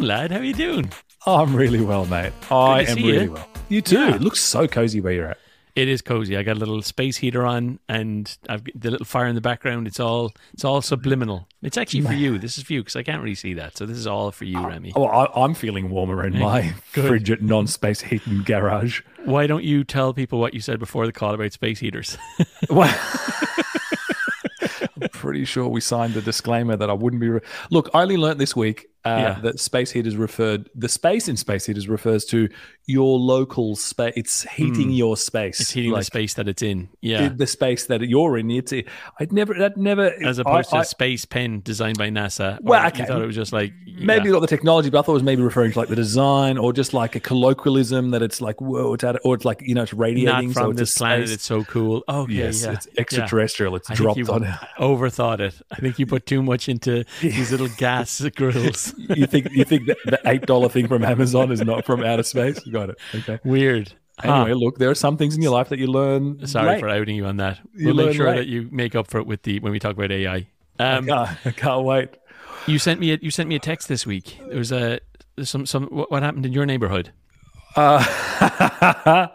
doing, lad? How are you doing? I'm really well, mate. I am really you. well. You too. Yeah. It looks so cozy where you're at. It is cozy. I got a little space heater on, and I've got the little fire in the background. It's all it's all subliminal. It's actually for you. This is for you because I can't really see that. So this is all for you, uh, Remy. Oh, I, I'm feeling warmer in my Good. frigid non-space heating garage. Why don't you tell people what you said before the call about space heaters? Well, I'm pretty sure we signed the disclaimer that I wouldn't be. Re- Look, I only learnt this week uh, Yeah. that space heaters referred. The space in space heaters refers to your local space. It's heating your space. It's heating the space that it's in. Yeah. the space that you're in. It's. I'd never. That never. As opposed I- to I- a space pen designed by NASA. Well, okay. thought it was just like Maybe not the technology, but I thought it was maybe referring to like the design or just like a colloquialism that it's like, whoa, it's out or it's like, you know, it's radiating. not so from it's this planet. space- It's so cool. Okay, yes, yeah. it's extraterrestrial. It's I dropped on. overthought it. I think you put too much into these little gas grills. You think you think the eight dollar thing from Amazon is not from outer space? You got it. Okay. Weird. Huh. Anyway, look, there are some things in your life that you learn. Sorry late. for outing you on that. You We'll make sure late. that you make up for it with the when we talk about AI. Um, can't, I can't wait. you sent me a, you sent me a text this week. There was a some some what, what happened in your neighborhood? Uh,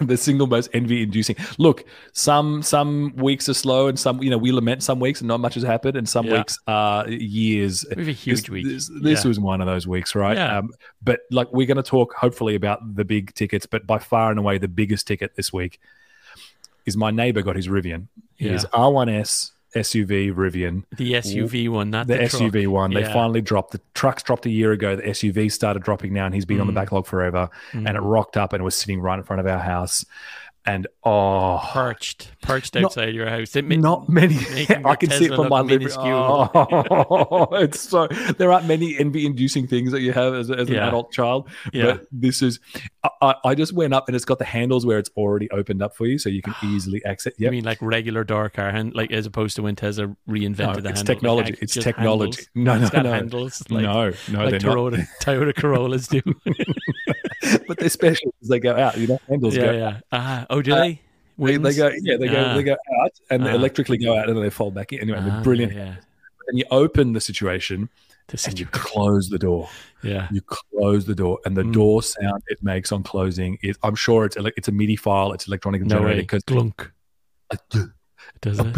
the single most envy-inducing. Look, some some weeks are slow, and some you know we lament some weeks and not much has happened, and some Yeah. weeks are years. We have a huge this, week. This, this Yeah. was one of those weeks, right? Yeah. Um, but like we're going to talk hopefully about the big tickets, but by far and away the biggest ticket this week is my neighbor got his Rivian. His Yeah. R1S SUV Rivian The SUV one, not the, the. SUV one. They finally dropped. The trucks dropped a year ago. The SUV started dropping now, and he's been on the Mm. backlog forever. Mm. And it rocked up and it was sitting right in front of our house. And oh, perched perched Not- outside your house. It ma- not many. I can see it from my living. room. Oh, it's so. There aren't many envy-inducing things that you have as, as an Yeah. adult child. Yeah. But this is. I- I, I just went up and it's got the handles where it's already opened up for you, so you can easily access. You Yep. mean like regular door car hand, like as opposed to when Tesla reinvented No, the it's handle? like, technology. act- It's technology. handles? No, no, no. handles. Like, no, no, like they're not. Toyota, Toyota Corollas do. But they're special because they go out. You know, handles yeah, go yeah. Ah, oh, do Uh, they? They, they go, yeah, they go, Ah. they go out and they Ah. electrically go out and then they fold back in. Anyway, Ah, they're brilliant. Yeah. And you open the situation and you close the door. Yeah. You close the door, and the Mm. door sound it makes on closing is, I'm sure it's ele- it's a MIDI file, it's electronic No generated because Glunk. It does it?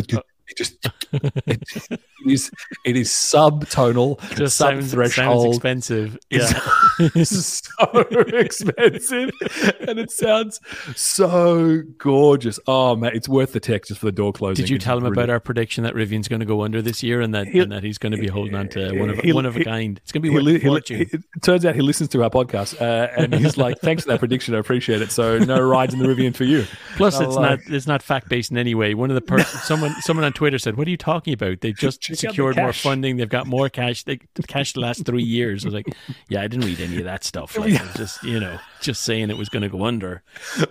it just it, it is it is subtonal, Just sounds threshold. expensive. It's- Yeah. It's so expensive, and it sounds so gorgeous. Oh man, it's worth the text just for the door closing. Did you tell him about our prediction that Rivian's going to go under this year and that He'll- and that he's going to be holding on to one of he'll- one of a kind? It's going to be He worth li- a he li- fortune. it turns out he listens to our podcast, uh, and he's like, "Thanks for that prediction. I appreciate it." So, no rides in the Rivian for you. Plus, it's like- not it's not fact based in any way. One of the per- someone someone on Twitter said, "What are you talking about? They've just Check out the secured more funding. They've got more cash. They cash the last three years." I was like, "Yeah, I didn't read any of that stuff. Like, I was just you know, just saying it was going to go under."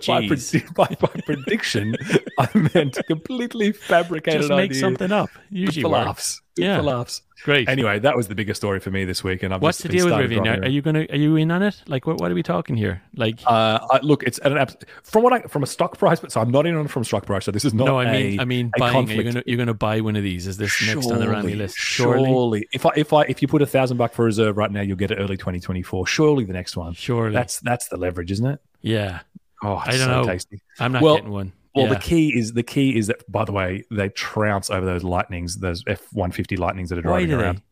By, by, by prediction, I meant completely fabricated Just make something up. Usually laughs. Yeah. laughs. Great. Anyway, that was the biggest story for me this week, and I've What's the deal with Rivian? driving Are, you gonna are you in on it? Like, what what are we talking here? Like, Uh, I, look, it's at an from what I from a stock price, but so I'm not in on it from stock price. So this is not. no, I mean, a- I mean, buying. Are you gonna you're gonna buy one of these? Is this next on the Rami list? Surely, Surely, if I if I if you put a thousand buck for reserve right now, you'll get it early 2024. Surely the next one. surely. That's that's the leverage, isn't it? yeah. Oh, I don't so know. tasty. I'm not Well- getting one. Well, yeah. the key is the key is that by the way, they trounce over those lightnings, those F one fifty lightnings that are driving around. they?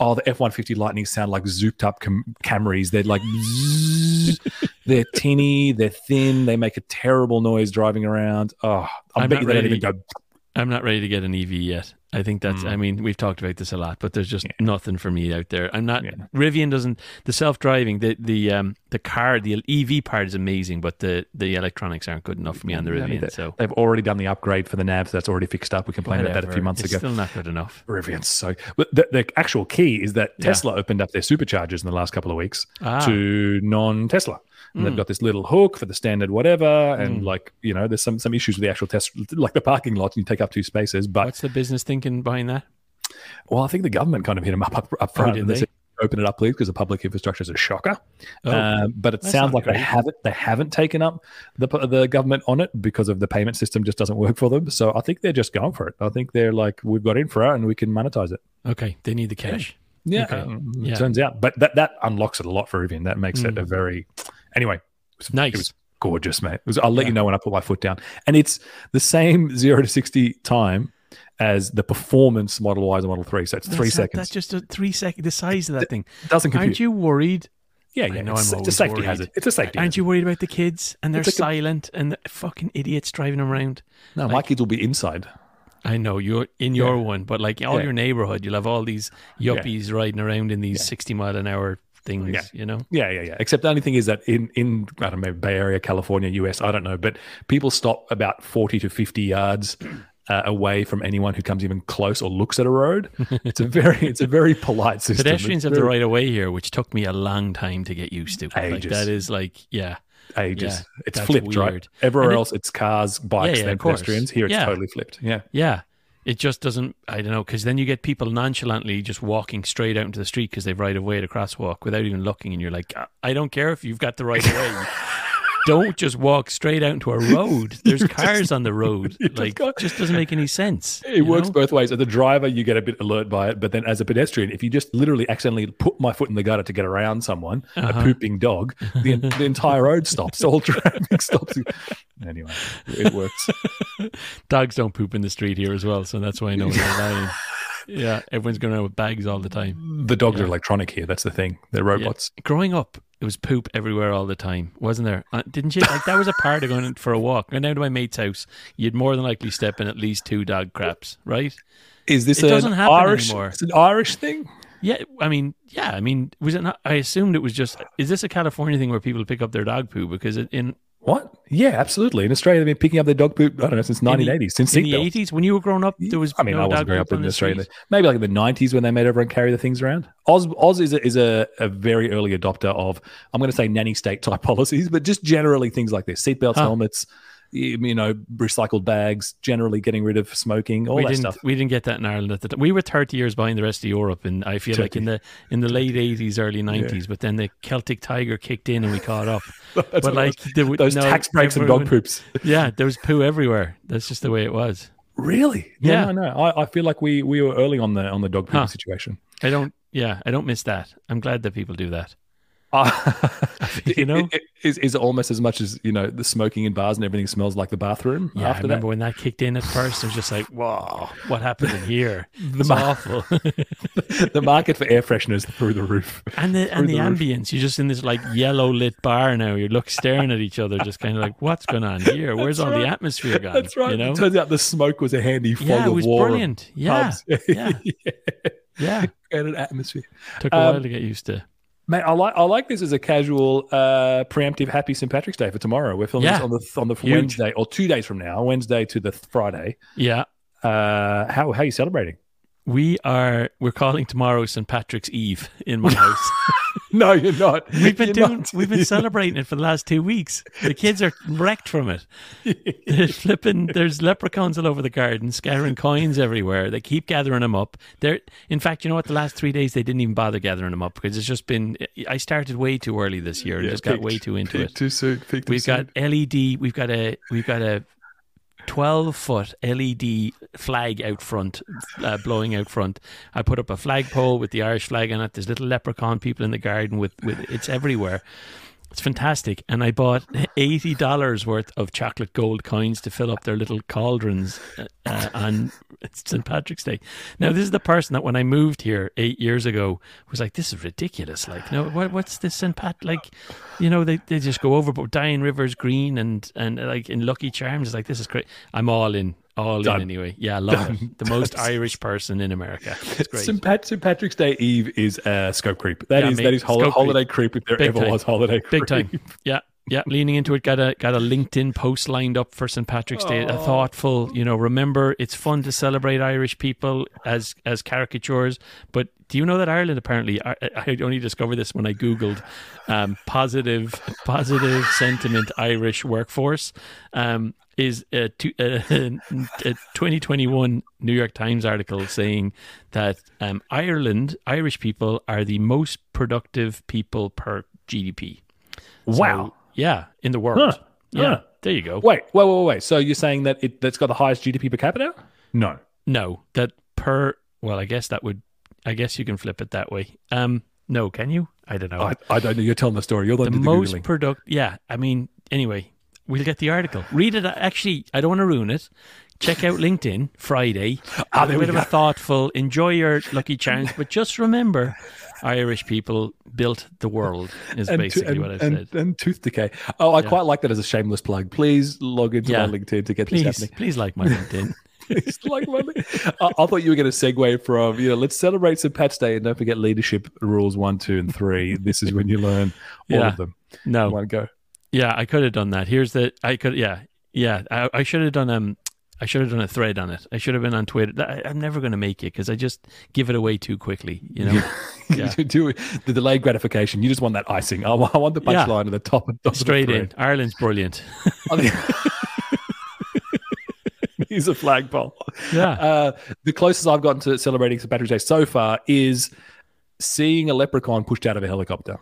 Oh, the F one fifty lightnings sound like zooped up Cam- Camrys. They're like, zzz. they're tinny, they're thin, they make a terrible noise driving around. Oh, I I'm bet not you they don't ready. even go. I'm not ready to get an EV yet. I think that's. Mm. I mean, we've talked about this a lot, but there's just Yeah. nothing for me out there. I'm not. Yeah. Rivian doesn't. The self driving, the the um the car, the EV part is amazing, but the the electronics aren't good enough for me on the Yeah, I mean, Rivian. So They've already done the upgrade for the nav so that's already fixed up. We complained about that a few months it's ago. Still not good enough. Rivian's so. But the, the actual key is that Yeah. Tesla opened up their superchargers in the last couple of weeks Ah, to non-Tesla. And they've Mm. got this little hook for the standard whatever, and Mm. like you know, there's some some issues with the actual test, like the parking lot, and you take up two spaces. But what's the business thinking behind that? well, I think the government kind of hit them up up, up front. did and they they? said, Open it up, please, because the public infrastructure is a shocker. Oh, um, but it sounds like they haven't they haven't taken up the the government on it because of the payment system just doesn't work for them. So I think they're just going for it. I think they're like, we've got infra and we can monetize it. okay. They need the cash. Yeah, Okay. um, Yeah. it turns out. But that that unlocks it a lot for Rivian. That makes it a very anyway. It was, Nice. It was gorgeous, mate. Was, I'll let you know when I put my foot down. And it's the same zero to sixty time as the performance Model Y and Model Three. So it's three That's- that- seconds. That's just a three second. The size of that thing. It doesn't compute. Aren't you worried? yeah, I yeah. know it's, I'm it's a safety worried. hazard. It's a safety. Aren't hazard. you worried about the kids and they're like a- silent and the fucking idiots driving around? No, my kids will be inside. I know you're in your Yeah. one, but like all Yeah. your neighborhood, you'll have all these yuppies riding around in these sixty mile an hour things. Yeah. You know, Yeah, yeah, yeah. Except the only thing is that in in I don't know Bay Area, California, US, I don't know, but people stop about forty to fifty yards uh, away from anyone who comes even close or looks at a road. It's a very it's a very polite system. pedestrians It's have the very- right of way here, which took me a long time to get used to. Like Ages. that is like, yeah, ages. Yeah, it's flipped, right? Everywhere it- else, it's cars, bikes, yeah, then of course. pedestrians. Here, it's totally flipped. Yeah, yeah. It just doesn't. I don't know because then you get people nonchalantly just walking straight out into the street because they've right of way at a crosswalk without even looking, and you're like, "I- I don't care if you've got the right of way. don't just walk straight out into a road. There's cars on the road. just Like, got- just doesn't make any sense. it works know? both ways. As a driver, you get a bit alert by it, but then as a pedestrian, if you just literally accidentally put my foot in the gutter to get around someone, Uh-huh. a pooping dog, the, the entire road stops. All traffic stops. Anyway, it works. Dogs don't poop in the street here as well, so that's why I know they're lying. Yeah, everyone's going around with bags all the time. The dogs Yeah. are electronic here. That's the thing. They're robots. Growing up, it was poop everywhere all the time, wasn't there? Uh, didn't you? Like that was a part of going for a walk. Going down to my mate's house, you'd more than likely step in at least two dog craps, right? Is this It doesn't happen Irish? anymore. It's an Irish thing. Yeah, I mean, yeah, I mean, was it not? I assumed it was just. Is this a California thing where people pick up their dog poo because it, in What? Yeah, absolutely. In Australia, they've been picking up their dog poop. I don't know since 1980s, since in the seatbelts. eighties when you were growing up, there was. I mean, no I wasn't growing up in Australia. Maybe like in the nineties when they made everyone carry the things around. Oz, Oz is a, is a, a very early adopter of I'm going to say nanny state type policies, but just generally things like this: seatbelts, Huh. helmets, you know, recycled bags, generally getting rid of smoking, all we that didn't. stuff. We didn't get that in Ireland at the time. We were thirty years behind the rest of Europe, and I feel like in the in the late eighties, early nineties. But then the Celtic Tiger kicked in, and we caught up. But like was. those no, tax breaks and dog poops. Yeah, there was poo everywhere. That's just the way it was. Really? Yeah. No, no. I, I feel like we we were early on the on the dog pooping Huh. situation. I don't. Yeah, I don't miss that. I'm glad that people do that. Uh, You know? it- it- is is almost as much as you know the smoking in bars and everything smells like the bathroom Yeah, I remember that. when that kicked in at first. It was just like, whoa, what happened in here? It's ma- awful. the market for air fresheners through the roof. and the and the, the roof. ambience. You're just in this like yellow lit bar now. You look staring at each other, just kind of like, what's going on here? Where's That's all the atmosphere gone? That's right. You know? It turns out the smoke was a handy fog Yeah, it was brilliant. Yeah, pubs. yeah. Yeah, Created atmosphere. took a Um, while to get used to. Mate, I like I like this as a casual, uh, preemptive, happy St Patrick's Day for tomorrow. We're filming Yeah. this on the on the Huge. Wednesday or two days from now, Wednesday to the Friday. Yeah, Uh, how how are you celebrating? We are. We're calling tomorrow St Patrick's Eve in my house. No, you're not. We've been You're doing. not. We've been celebrating it for the last two weeks. The kids are wrecked from it. They're flipping. There's leprechauns all over the garden, scattering coins everywhere. They keep gathering them up. They're. In fact, you know what? The last three days they didn't even bother gathering them up because it's just been. I started way too early this year. and Yeah, just got way too into it. Too soon. We've got soon. LED. We've got a. We've got a. 12 foot LED flag out front, uh, blowing out front. I put up a flagpole with the Irish flag on it. There's little leprechaun people in the garden with, with it's everywhere. It's fantastic. And I bought $80 worth of chocolate gold coins to fill up their little cauldrons uh, uh, on St. Patrick's Day. Now, this is the person that when I moved here eight years ago was like, this is ridiculous. Like, no, what, what's this St. Pat? Like, you know, they, they just go over, but Dying Rivers Green and, and like in Lucky Charms, it's like, this is great. I'm all in. All Done. in anyway. Yeah, love. The most Irish person in America. It's great. St. Pat- St. Patrick's Day Eve is uh, scope creep. That Yeah, is mate, that is hol- holiday creep if there Big ever time. was holiday creep. Big time. Yeah. Yeah, leaning into it, got a got a LinkedIn post lined up for St Patrick's Day. A thoughtful, you know. Remember, it's fun to celebrate Irish people as as caricatures. But do you know that Ireland apparently? I, I only discovered this when I googled um, positive positive sentiment Irish workforce. Um, is a, two, a, a 2021 New York Times article saying that um, Ireland Irish people are the most productive people per GDP. So, Wow. yeah, in the world. Huh. Yeah. Huh. There you go. Wait, wait, wait, wait. So you're saying that it that's got the highest GDP per capita? No. No, that per well, I guess that would I guess you can flip it that way. Um, no, can you? I don't know. I, I don't know. You're telling the story. You're the, the one who did most productive. Yeah, I mean, anyway, we'll get the article. Read it. Actually, I don't want to ruin it. Check out LinkedIn Friday. Ah, a bit of a thoughtful. Enjoy your lucky charms, but just remember, Irish people built the world. Is and, basically and, what I said. and tooth decay. Oh, I Yeah. quite like that as a shameless plug. Please log into Yeah. my LinkedIn to get this Please, happening. please like my LinkedIn. Like I, I thought you were going to segue from you know let's celebrate St. Pat's Day and don't forget leadership rules one, two, and three. This is when you learn all Yeah. of them. No, One go. Yeah, I could have done that. Here's the I could yeah yeah I, I should have done um I should have done a thread on it. I should have been on Twitter. I, I'm never going to make it because I just give it away too quickly. You know. Yeah. You do the delayed gratification. You just want that icing. I want, I want the Yeah. punchline at the top. of the Straight in. Ireland's brilliant. He's a flagpole. Yeah. Uh, the closest I've gotten to celebrating St. Patrick's Day so far is seeing a leprechaun pushed out of a helicopter.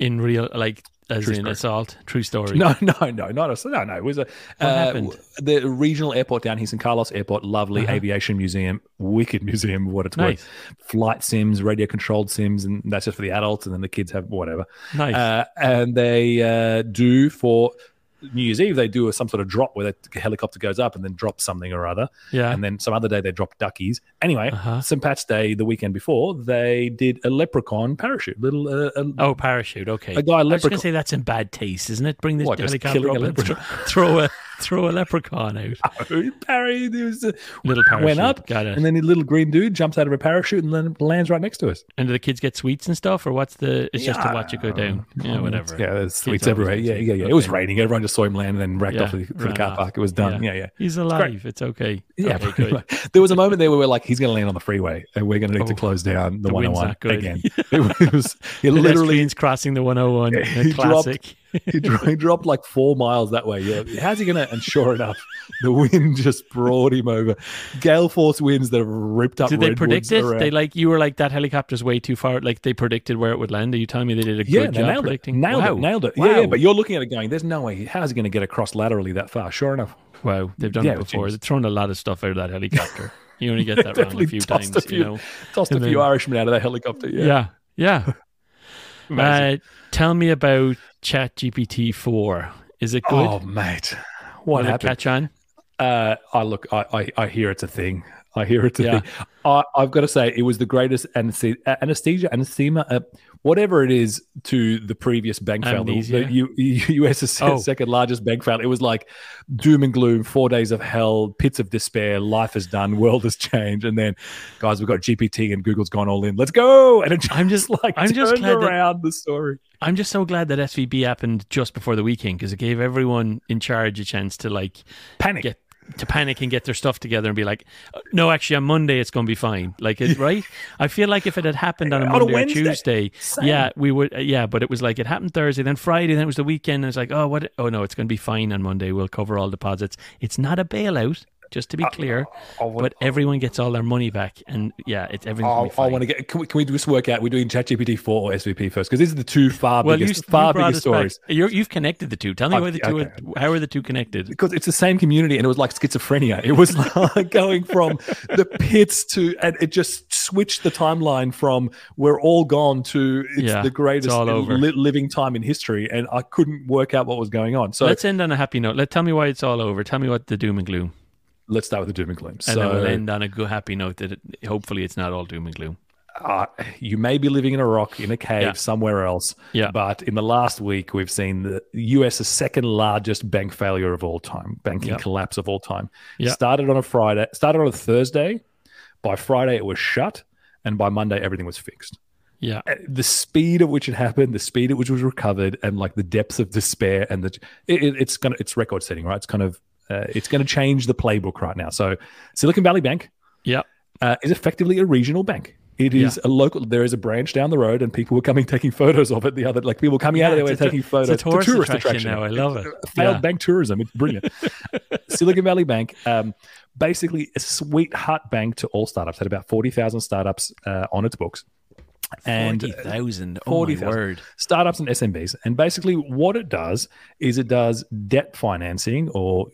In real, like as True in story. assault, true story. No, no, no, not a no, no. It was a uh, happened? the regional airport down here, San Carlos Airport, lovely Uh-huh. aviation museum, wicked museum, what it's Nice. worth. Flight sims, radio controlled sims, and that's just for the adults, and then the kids have whatever. Nice. Uh, and they uh, do for New Year's Eve, they do a, some sort of drop where the helicopter goes up and then drops something or other. yeah. And then some other day they drop duckies. Anyway, Uh-huh. St. Pat's Day, the weekend before, they did a leprechaun parachute. Little uh, a, oh, parachute. Okay. a guy I was going to say that's in bad taste, isn't it? Bring this What, helicopter up and throw a throw a leprechaun out. Oh, Parry, there was a- Little parachute. went up, Got it. and then the little green dude jumps out of a parachute and then lands right next to us. And do the kids get sweets and stuff, or what's the? It's just to watch it go down. Um, yeah, whatever. Yeah, there's Kids sweets always everywhere. get Yeah, yeah, yeah. It was raining. Everyone just saw him land and then racked Yeah, off for the, the car off. park. It was done. Yeah, yeah. He's alive. It's okay. Yeah, Okay, pretty good. there was a moment there where we're like, he's going to land on the freeway, and we're going to need to Oh, close down the, the 101 again. It was it literally Pedestrians crossing the 101. Yeah, a he classic. He, he dropped like four miles that way. Like, How's he going to? And sure enough, the wind just brought him over. Gale force winds that have ripped up. Did they predict it? around. They like you were like that helicopter's way too far. Like they predicted where it would land. Are you telling me they did a yeah, good job nailed predicting? it. Nailed wow. it. Nailed it. Wow. Yeah, yeah. But you're looking at it going, "There's no way. How's he going to get across laterally that far?" Sure enough, wow, they've done Yeah, it before. They've thrown a lot of stuff out of that helicopter. You only get that wrong a few times. a few- You know. tossed a few then- Irishmen out of that helicopter. Yeah, Yeah. Yeah. Uh, tell me about ChatGPT four. Is it good? oh, mate, what it happened? catch on? Uh, I look, I, I, I hear it's a thing. I hear it's a Yeah. thing. I, I've got to say, it was the greatest anesthesia, anesthesia, anesthema, uh, whatever it is to the previous bank fail, the, the US's Oh. second largest bank fail. It was like doom and gloom, four days of hell, pits of despair, life is done, world has changed, and then guys, we've got GPT and Google's gone all in. Let's go! And I'm just- like I'm just glad that- around the story. I'm just so glad that SVB happened just before the weekend because it gave everyone in charge a chance to like Panic. get to panic and get their stuff together and be like, no, actually, on Monday it's going to be fine. Like, it, right? I feel like if it had happened on a On a Monday or Tuesday, Same. yeah, we would, uh, yeah, but it was like it happened Thursday, then Friday, then it was the weekend. And it's like, oh, what? Oh no, it's going to be fine on Monday. We'll cover all deposits. It's not a bailout, just to be uh, clear, but everyone gets all their money back, and yeah, it's everything. I, going to be fine. want to get. Can we, can we just work out? We're doing ChatGPT four or SVB first because these are the two far well, you, biggest, you far brought biggest stories. You're, you've connected the two. Tell me Oh, why the okay. two. Are, how are the two connected? because it's the same community and it was like schizophrenia. It was like going from the pits to, and it just switched the timeline from we're all gone to it's Yeah, the greatest it's all over. li- living time in history. And I couldn't work out what was going on. So Let's let's, end on a happy note. Let tell me why it's all over. Tell me what the doom and gloom, start with the doom and gloom. and so then we'll end on a good happy note that it, hopefully it's not all doom and gloom. uh, you may be living in a rock in a cave Yeah. somewhere else. Yeah. But in the last week, we've seen the US's second largest bank failure of all time, banking Yeah. collapse of all time. Yeah. Started on a Friday, started on a Thursday. By Friday, it was shut. And by Monday, everything was fixed. Yeah, Uh, The speed at which it happened, the speed at which it was recovered, and like the depth of despair, and the it, it- it's gonna it's record setting, right? It's kind of uh, it's going to change the playbook right now. So Silicon Valley Bank, yeah, uh, is effectively a regional bank. It is a local. There is a branch down the road, and people were coming taking photos of it. The other, like people coming out of Yeah, their way taking photos. it's a tourist tourist attraction now. I love it. It's Failed Yeah. bank tourism. It's brilliant. Silicon Valley Bank, um, basically a sweetheart bank to all startups. Had about forty thousand startups uh, on its books. And, uh, Forty thousand. Oh 40,000. my word. startups and SMBs. And basically, what it does is it does debt financing or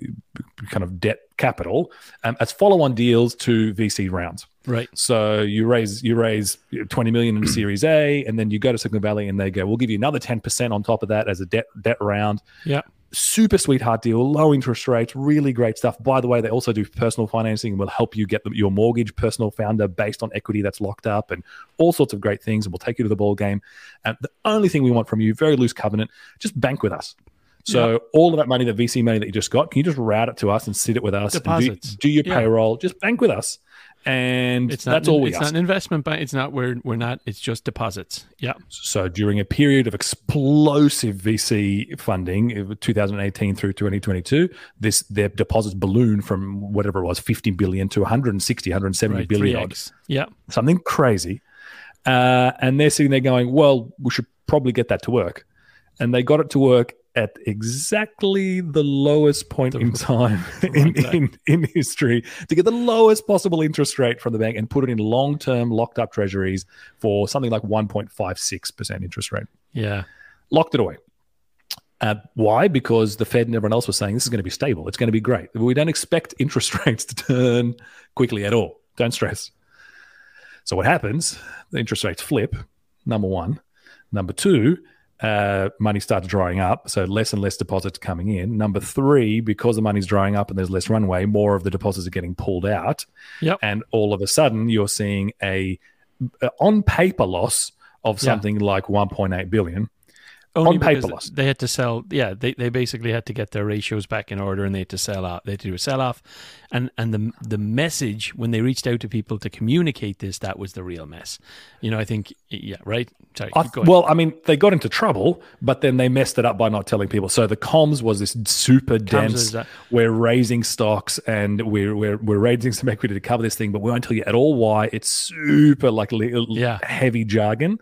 kind of debt capital um, as follow-on deals to VC rounds. Right. So you raise you raise 20 million in Series A, and then you go to Silicon Valley, and they go, "We'll give you another 10 percent on top of that as a debt debt round." Yeah. Super sweetheart deal, low interest rates, really great stuff. By the way, they also do personal financing and will help you get your mortgage personal founder based on equity that's locked up and all sorts of great things. And we'll take you to the ball game. And the only thing we want from you, very loose covenant, just bank with us. So all of that money, the VC money that you just got, can you just route it to us and sit it with us? and do- Deposits. Do, your Yeah. payroll, just bank with us. And It's not. that's all we it's ask. not an investment bank. It's not. We're we're not. It's just deposits. Yeah. So during a period of explosive VC funding, uh, 2018 through 2022, this their deposits balloon from whatever it was, 50 billion to 160, 170 Right. billion Three odd, eggs. Yeah. something crazy. Uh, and they're sitting there going, "Well, we should probably get that to work," and they got it to work at exactly the lowest point in time in, in, in history to get the lowest possible interest rate from the bank and put it in long-term locked up treasuries for something like 1.56% interest rate Yeah. locked it away. Uh, why? Because the Fed and everyone else was saying this is going to be stable. It's going to be great. We don't expect interest rates to turn quickly at all. Don't stress. So what happens? The interest rates flip. Number one. Number two, uh, money started drying up, so less and less deposits coming in. Number three, because the money's drying up and there's less runway, more of the deposits are getting pulled out. Yep. And all of a sudden, you're seeing a, a on paper loss of Yeah. something like 1.8 billion. Only On paper because loss. They had to sell. Yeah, they, they basically had to get their ratios back in order, and they had to sell out. They had to do a sell off, and and the the message when they reached out to people to communicate this, that was the real mess. You know, I think. Yeah. Right. Sorry. I well, I mean, they got into trouble, but then they messed it up by not telling people. So the comms was this super dense. that- We're raising stocks and we're we're we're raising some equity to cover this thing, but we won't tell you at all why. It's super like le- Yeah. heavy jargon,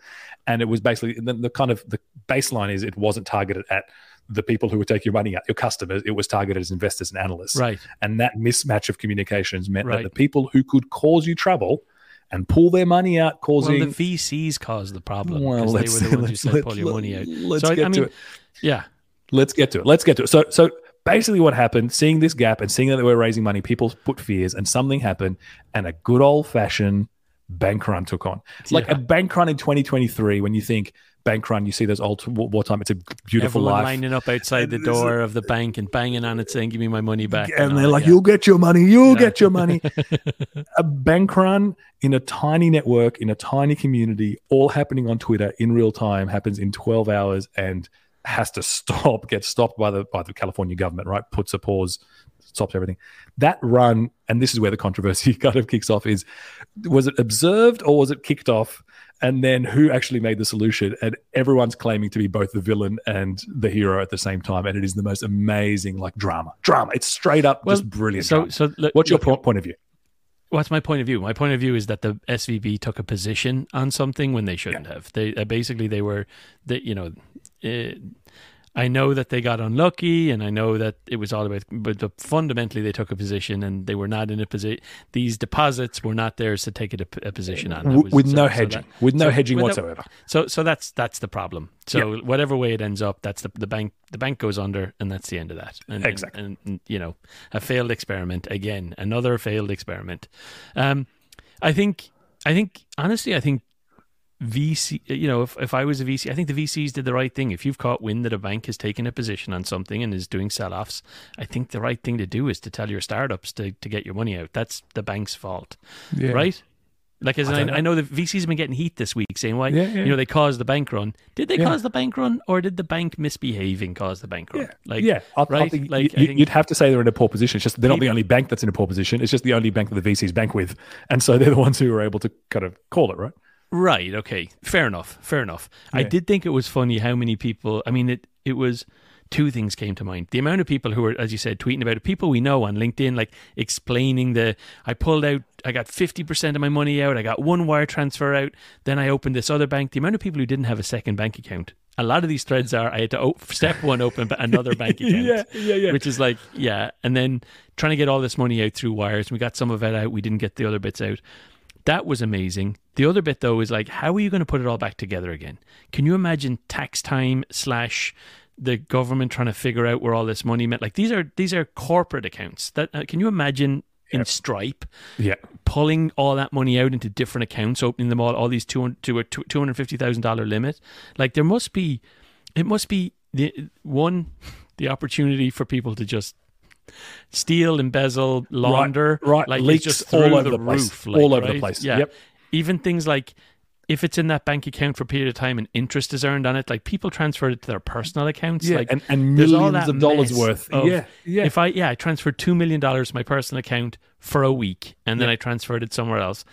and it was basically the, the kind of the baseline is it wasn't targeted at the people who would take your money out, your customers. It was targeted as investors and analysts. right. And that mismatch of communications meant Right. that the people who could cause you trouble and pull their money out, causing Well, the VCs caused the problem well, they were the ones who said pull your money out. Let's So, get I to it. Yeah. Let's get to it. Let's get to it. So, so basically, what happened? Seeing this gap and seeing that they were raising money, people put fears, and something happened, and a good old fashioned bank run took on. It's like a bank run in 2023. When you think bank run, you see those old war- wartime. It's a beautiful Everyone life. lining up outside the And door of the bank and banging on it, saying, "Give me my money back." and all they're like, yeah. "You'll get your money. You'll Yeah. get your money." a bank run in a tiny network in a tiny community, all happening on Twitter in real time, happens in 12 hours and has to stop, get stopped by the by the California government. Right, puts a pause, stops everything. That run, and this is where the controversy kind of kicks off: is was it observed or was it kicked off? And then who actually made the solution? And everyone's claiming to be both the villain and the hero at the same time. And it is the most amazing, like drama, drama. It's straight up Well, just brilliant. So, drama. so look, What's your look, po- point of view? What's my point of view? My point of view is that the SVB took a position on something when they shouldn't have. They uh, basically they were, they, you know, uh, I know that they got unlucky, and I know that it was all about, but the, fundamentally they took a position, and they were not in a position. These deposits were not theirs to take a, a position on. Was- with so- no so hedging, that- with no so hedging without- whatsoever. So, so that's that's the problem. So whatever way it ends up, that's the the bank. The bank goes under, and that's the end of that. And, and- Exactly. And, and, you know, a failed experiment again, another failed experiment. Um, I think, I think, honestly, I think VC. You know, if if I was a VC, I think the VCs did the right thing. If you've caught wind that a bank has taken a position on something and is doing sell-offs, I think the right thing to do is to tell your startups to to get your money out. That's the bank's fault, Yeah. right? Like, as I I, don't I, know the VCs have been getting heat this week, saying why Yeah, yeah. you know they caused the bank run. Did they cause the bank run, or did the bank misbehaving cause the bank run? Yeah, Like, yeah, I, I right? think Like, I you, would have to say they're in a poor position. It's just they're not the only bank that's in a poor position. It's just the only bank that the VCs bank with, and so they're the ones who are able to kind of call it right. Right. Okay. Fair enough. Fair enough. I did think it was funny how many people. I mean, it it was two things came to mind. The amount of people who were, as you said, tweeting about it. People we know on LinkedIn, like explaining the. I pulled out. I got fifty percent of my money out. I got one wire transfer out. Then I opened this other bank. The amount of people who didn't have a second bank account. A lot of these threads are I had to step one open ba- another bank account. yeah, yeah, yeah. Which is like, yeah. And then trying to get all this money out through wires. We got some of it out. We didn't get the other bits out. That was amazing. The other bit though is like, how are you going to put it all back together again? Can you imagine tax time slash the government trying to figure out where all this money meant? Like these are these are corporate accounts. That uh, can you imagine in Stripe Yeah. pulling all that money out into different accounts, opening them all all these two to a two hundred fifty thousand dollar limit? Like there must be, it must be the one the opportunity for people to just steal, embezzle, launder, right. Like Leaks just all over the place. roof, like, All over the place. Yeah, Yep. even things like if it's in that bank account for a period of time and interest is earned on it, like people transfer it to their personal accounts. Yeah, like and, and millions of dollars worth. of- yeah, yeah. If I yeah, I transferred two million dollars to my personal account for a week and then I transferred it somewhere else.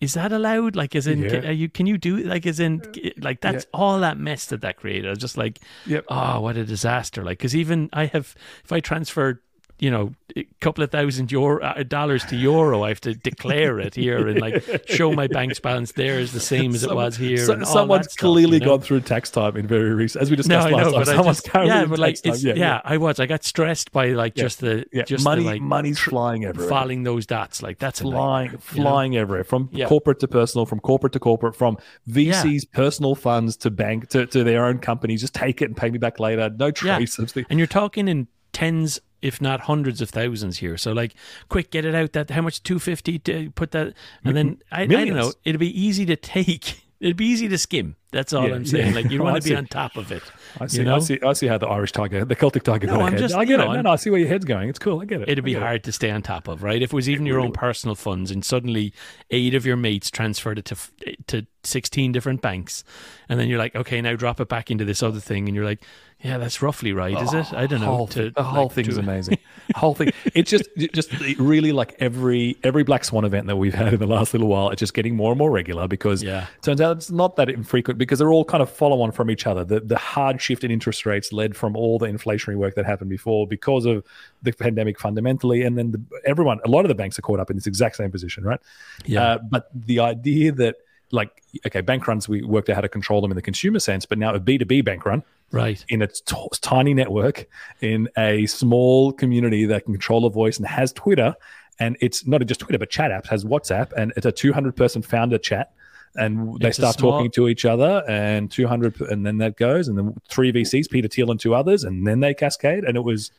Is that allowed? Like, as in, Yeah. can, are you can you do like as in uh, like that's all that mess that that created? I was just like, Yep. oh, what a disaster! Like, because even I have, if I transfer, you know, a couple of thousand euro uh, dollars to euro, I have to declare it here and like show my bank's balance there is the same as it was here. So- someone's stuff, clearly you know? gone through tax time in very recent, as we discussed I last know, time. but Someone's just, yeah, but like it's, yeah, yeah, I was. I got stressed by like just the yeah. just money, the, like money's flying everywhere. following those dots. Like that's a nightmare, flying, know? flying everywhere from Yeah. corporate to personal, from corporate to corporate, from VC's personal funds to bank to, to their own companies. Just take it and pay me back later. No Yeah. trace of the. And you're talking in tens, if not hundreds of thousands here. So like, quick, get it out. That how much? Two fifty to put that, and then I, I don't know. It'd be easy to take. It'd be easy to skim. That's all Yeah, I'm saying. yeah. Like you oh, want to see. be on top of it. I see, you know? I see, I see how the Irish tiger, the Celtic tiger, No, I'm just- I get know, it. No, I'm- no, I see where your head's going. It's cool. I get it. It'd be get it. hard to stay on top of, right? If it was even your own personal funds and suddenly eight of your mates transferred it to to 16 different banks, and then you're like, okay, now drop it back into this other thing, and you're like, yeah, that's roughly right, is it? I don't know. whole to, the whole like, thing is to- amazing. whole thing. It's just, it just really like every every Black Swan event that we've had in the last little while. It's just getting more and more regular because Yeah. it turns out it's not that infrequent because they're all kind of follow on from each other. The the hard shift in interest rates led from all the inflationary work that happened before because of the pandemic fundamentally, and then the, everyone, a lot of the banks are caught up in this exact same position, right? Yeah. Uh, but the idea that like okay, bank runs, we worked out how to control them in the consumer sense, but now a B two B bank run right. in a t- tiny network in a small community that can control a voice and has Twitter. And it's not just Twitter, but chat apps, has WhatsApp, and it's a 200 person founder chat. And they It's start talking to each other, and 200, and then that goes, and then three VCs, Peter Thiel and two others, and then they cascade. And it was,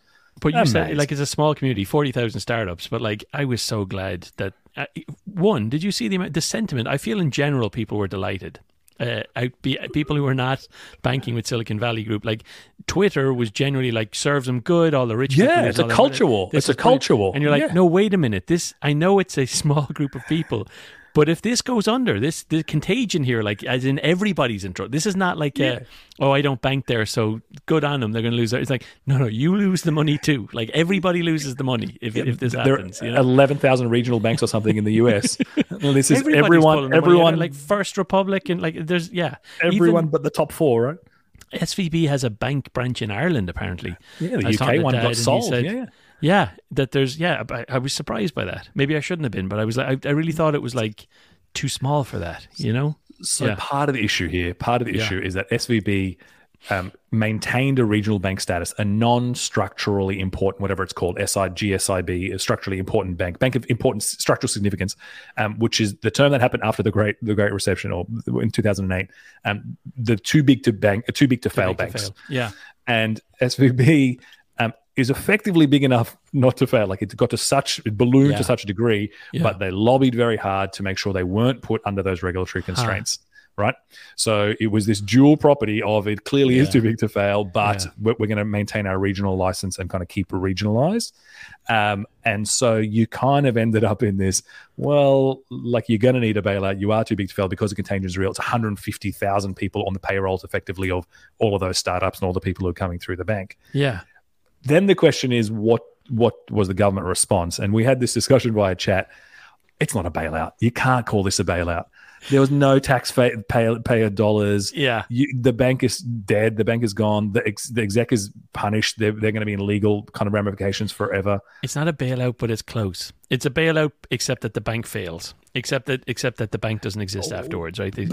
But you said like it's a small community, forty thousand startups. But like I was so glad that uh, one. Did you see the amount, the sentiment? I feel in general people were delighted. Uh, people who were not banking with Silicon Valley Group, like Twitter, was generally like serves them good. All the rich, Yeah, people, it's a culture war. It's a culture war. and you're like, Yeah. no, wait a minute. This I know it's a small group of people, but if this goes under, this the contagion here, like as in everybody's in trouble. This is not like, uh, oh, I don't bank there, so good on them. They're going to lose. their-" It's like, no, no, you lose the money too. Like everybody loses the money if, if this there happens. are You know? 11,000 regional banks or something in the US. And this is Everybody's everyone, the money out of everyone, like First Republic and like there's yeah, everyone Even but the top four, right? SVB has a bank branch in Ireland apparently. Yeah, the UK one got sold. said- yeah, yeah. That there's yeah. I, I was surprised by that. Maybe I shouldn't have been, but I was like, I, I really thought it was like too small for that. You know? So Yeah. part of the issue here, part of the Yeah. issue is that SVB um, maintained a regional bank status, a non-structurally important, whatever it's called, SI, GSIB, a structurally important bank, bank of important structural significance, um, which is the term that happened after the Great the Great Recession or in 2008. Um, the too big to bank, too big to fail Make it banks, fail. Yeah. and SVB. Is effectively big enough not to fail. Like it got to such, it ballooned Yeah. to such a degree, Yeah. but they lobbied very hard to make sure they weren't put under those regulatory constraints. Right. So it was this dual property of it clearly is too big to fail, but Yeah. we're, we're going to maintain our regional license and kind of keep it regionalized. Um, and so you kind of ended up in this, well, like you're going to need a bailout. You are too big to fail because the contagion is real. It's 150,000 people on the payrolls effectively of all of those startups and all the people who are coming through the bank Yeah. Then the question is what what was the government response? And we had this discussion via chat. It's not a bailout. You can't call this a bailout there was no tax pay, pay, payer dollars Yeah. you, the bank is dead the bank is gone the, ex, the exec is punished they're, they're going to be in legal kind of ramifications forever It's not a bailout, but it's close. It's a bailout, except that the bank fails. Except that, except that the bank doesn't exist oh, afterwards, right? They,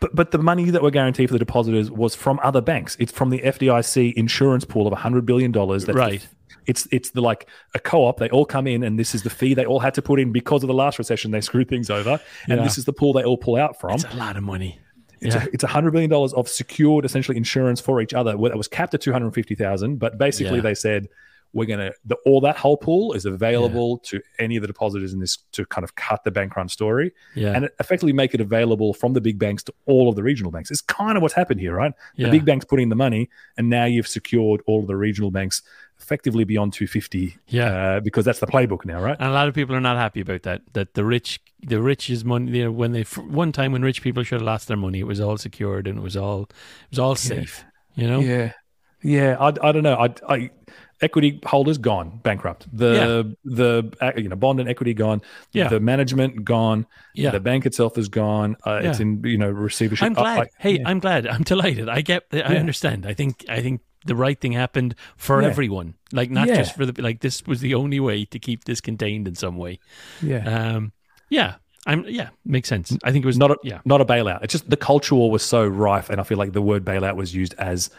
but but the money that were guaranteed for the depositors was from other banks it's from the FDIC insurance pool of 100 billion dollars Right. It's it's the like a co-op. They all come in, and this is the fee they all had to put in because of the last recession. They screwed things over, and Yeah. this is the pool they all pull out from. It's a lot of money. It's Yeah. a, it's hundred billion dollars of secured, essentially insurance for each other. Well, it was capped at two hundred fifty thousand, but basically Yeah. they said we're gonna the, all that whole pool is available to any of the depositors in this to kind of cut the bank run story Yeah. and effectively make it available from the big banks to all of the regional banks. It's kind of what's happened here, right? Yeah. The big banks put in the money, and now you've secured all of the regional banks effectively beyond two fifty. Yeah. uh, because that's the playbook now, right? And a lot of people are not happy about that. That the rich, the rich is money. You know, when they one time when rich people should have lost their money, it was all secured and it was all it was all safe. You know. Yeah, yeah. I, I don't know. I, I equity holders gone bankrupt. The the uh, you know bond and equity gone. Yeah. The management gone. Yeah. The bank itself is gone. Uh, It's in you know receivership. I'm glad. I- hey, yeah. I'm glad. I'm delighted. I get. I Yeah. understand. I think. I think the right thing happened for Yeah. everyone. Like not Yeah. just for the. Like this was the only way to keep this contained in some way. yeah. Um. Yeah. I'm. Yeah. Makes sense. I think it was not a Yeah. not a bailout. It's just the culture war was so rife, and I feel like the word bailout was used as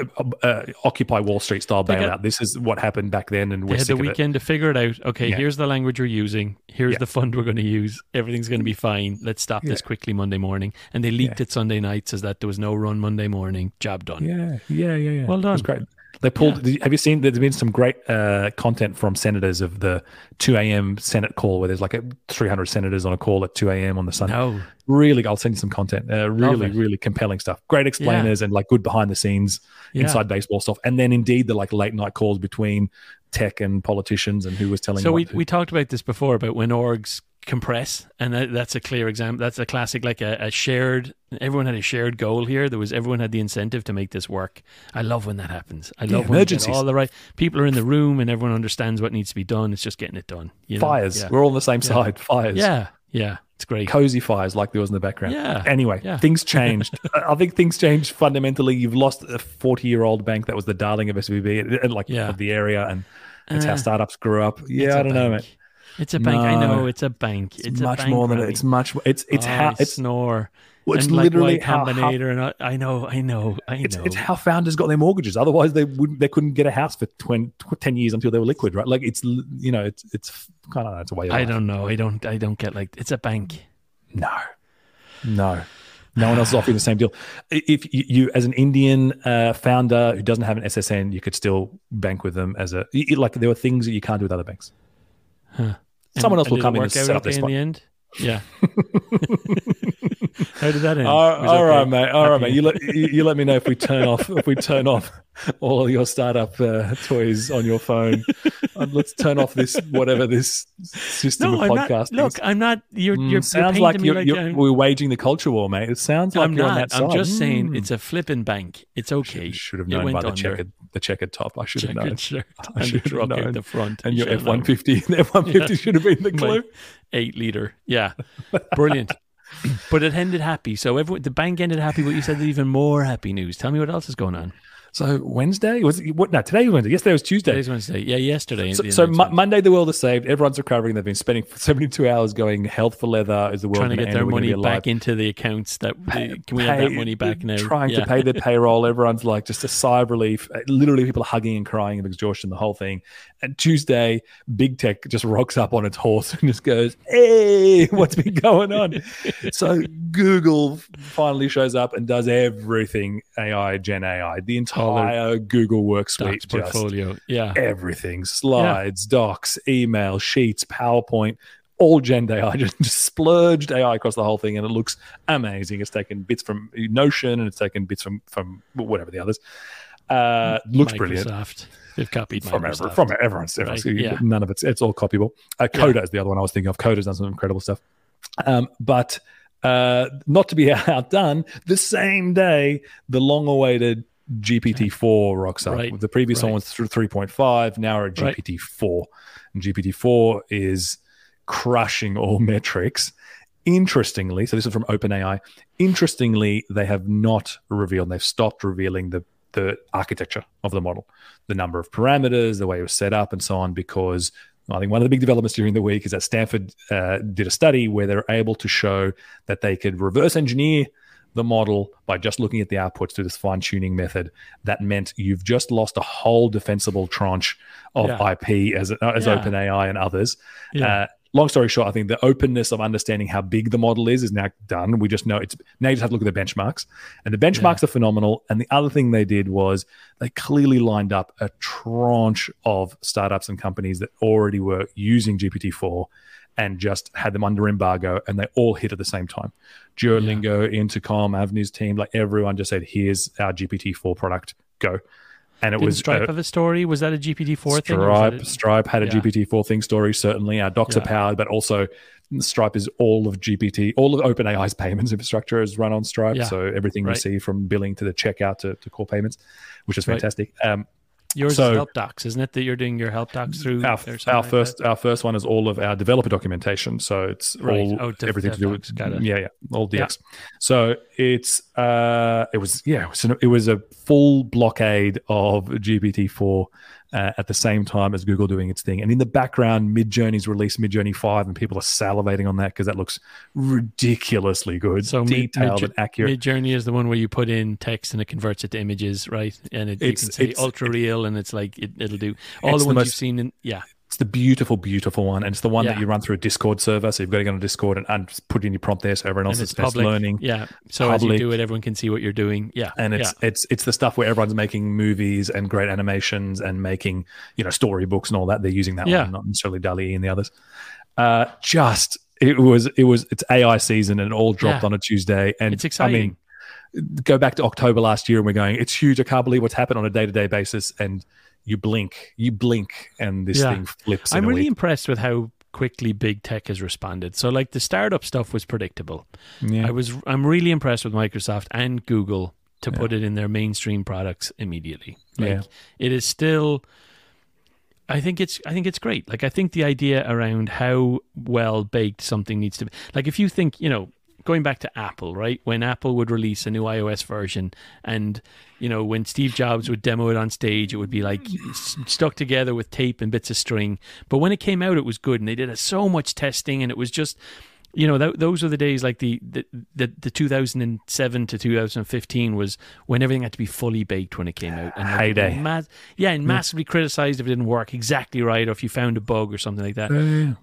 uh, uh, Occupy Wall Street style bailout. got- this is what happened back then, and They we're had the weekend to figure it out. Okay, Yeah. here's the language we're using. Here's Yeah. the fund we're going to use. Everything's going to be fine. Let's stop this quickly Monday morning. And they leaked it Sunday night so that there was no run Monday morning. Job done. Yeah, yeah, yeah, yeah. Well done. great. They pulled. Have you seen? There's been some great uh, content from senators of the 2 a.m. Senate call, where there's like a 300 senators on a call at 2 a.m. on the Sunday. No. Really, I'll send you some content. Uh, really, really compelling stuff. Great explainers and like good behind the scenes Yeah. inside baseball stuff. And then indeed the like late night calls between tech and politicians and who was telling. So we, what to- we talked about this before about when orgs compress, and that, that's a clear example. That's a classic, like a, a shared. Everyone had a shared goal here. There was everyone had the incentive to make this work. I love when that happens. I love Yeah, when emergencies. all the right people are in the room and everyone understands what needs to be done. It's just getting it done. You know? fires. Yeah. We're all on the same side. Fires. yeah, yeah, it's great. Cozy fires like there was in the background. Yeah. Anyway, Yeah. things changed. I think things changed fundamentally. You've lost a 40 year old bank that was the darling of SVB, and like Yeah. of the area, and it's how Uh, startups grew up. Yeah, i don't know, bank. It's a bank. I know it's a bank. It's, It's, much bank, more than it. It's much. It's it's Oh, how it's snore. well, it's and literally Y how, how and I, I know, I know, I know. it's how founders got their mortgages. Otherwise, they wouldn't. They couldn't get a house for 20, 10 years until they were liquid, right? Like it's you know, it's it's kind of it's a way. Of I life. don't know. I don't. I don't get like it's a bank. No, no, no one else is offering the same deal. If you, you as an Indian uh, founder who doesn't have an SSN, you could still bank with them as a like. There are things that you can't do with other banks. Huh. Someone else will come in and set up their in the end. Yeah. How did that end? All, It all okay. right, mate. All right, mate. You let you, you let me know if we turn off if we turn off all your startup uh, toys on your phone. Uh, let's turn off this whatever this system No, of podcast. Look. I'm not. You're. Mm, You're. sounds you're like you're, like you're, we're waging the culture war, mate. It sounds like I'm you're on not. that I'm side. just saying Mm. it's a flipping bank. It's okay. Should have known by the under. checkered the checkered top. I should have known. Shirt I should have known. the front. And your F one fifty. the F one fifty should have been the My clue. Eight liter. Yeah. Brilliant. but it ended happy. So everyone, the bank ended happy, but you said even more happy news. Tell me what else is going on. So Wednesday was it, what? No, today was Wednesday. Yesterday was Tuesday. Today's Wednesday. Yeah, yesterday. So, so Mo- Monday, the world is saved. Everyone's recovering. They've been spending 72 hours going health for leather. Is the world trying to get end? their money back into the accounts that Pay- can we have that money back now? Trying Yeah. to pay their payroll. Everyone's like just a sigh of relief. Uh, Literally, people are hugging and crying of exhaustion, the whole thing. And Tuesday, big tech just rocks up on its horse and just goes, Hey, what's been going on? so Google finally shows up and does everything AI, Gen AI, the entire Google Work Suite. Docs portfolio. Yeah. everything slides, docs, email, sheets, PowerPoint, all Gen AI, just, just splurged AI across the whole thing, and it looks amazing. It's taken bits from Notion and it's taken bits from from whatever the others. Uh, looks brilliant. Microsoft. They've copied From, every, from everyone's stuff. Right, yeah. None of it's it's all copyable. Uh, Coda is the other one I was thinking of. Coda's done some incredible stuff. Um, but uh, not to be outdone, the same day, the long-awaited GPT-4 rocks up. Right, The previous one was through 3.5. Now we're at GPT-4, and GPT-4 is crushing all metrics. Interestingly, so this is from OpenAI. Interestingly, they have not revealed. They've stopped revealing the the architecture of the model, the number of parameters, the way it was set up, and so on. Because I think one of the big developments during the week is that Stanford uh, did a study where they're able to show that they could reverse engineer the model by just looking at the outputs through this fine tuning method, that meant you've just lost a whole defensible tranche of Yeah. IP as as Yeah. OpenAI and others. Yeah. Uh, long story short, I think the openness of understanding how big the model is is now done. We just know it's now you just have to look at the benchmarks, and the benchmarks are phenomenal. And the other thing they did was they clearly lined up a tranche of startups and companies that already were using GPT four. And just had them under embargo, and they all hit at the same time. Duolingo, Intercom, Avenue's team, like everyone just said, "Here's our GPT four product, go." And it Didn't was Stripe uh, have a story? Was that a GPT four thing? Stripe, a- Stripe had a Yeah. GPT-4 thing story. Certainly, our docs Yeah. are powered, but also Stripe is all of GPT, all of OpenAI's payments infrastructure is run on Stripe. Yeah. So everything Right. you see from billing to the checkout to, to core payments, which is Right. fantastic. Um, Yours So- is help docs, isn't it? That you're doing your help docs through our our like first that? our first one is all of our developer documentation. So it's Right. all Oh, dev- everything to do with docs, got it. yeah yeah all Yeah. So it's uh it was yeah it was, an- it was a full blockade of GPT four. Uh, at the same time as Google doing its thing, and in the background, Midjourney's released Midjourney Five, and people are salivating on that because that looks ridiculously good, So detailed Mid- and accurate. Midjourney is the one where you put in text and it converts it to images, right? And it, you It's- can say ultra real, and it's like it, it'll do all the the ones most- you've seen. In yeah, It's the beautiful, beautiful one, and it's the one that you run through a Discord server. So you've got to go on Discord and, and put in your prompt there, so everyone else and is public. learning. Yeah, so as you do it, everyone can see what you're doing. Yeah, and it's yeah. it's it's the stuff where everyone's making movies and great animations and making you know storybooks and all that. They're using that Yeah. one, not necessarily DALL-E and the others. Uh, just it was it was it's AI season and it all dropped Yeah. on a Tuesday. And it's exciting. I mean, go back to October last year and we're going, it's huge. I can't believe what's happened on a day to day basis. And you blink, you blink, and this Yeah. thing flips. I'm really week. impressed with how quickly big tech has responded. So like the startup stuff was predictable. Yeah. I was I'm really impressed with Microsoft and Google to put it in their mainstream products immediately. Like Yeah. it is still I think it's I think it's great. Like I think the idea around how well baked something needs to be. Like if you think, you know, going back to Apple, right? When Apple would release a new iOS version and you know, when Steve Jobs would demo it on stage, it would be like stuck together with tape and bits of string. But when it came out, it was good, and they did so much testing, and it was just, you know, th- those were the days like the the, the the 2007 to 2015 was when everything had to be fully baked when it came out. And like, Heyday. ma- yeah, and massively criticized if it didn't work exactly right, or if you found a bug or something like that.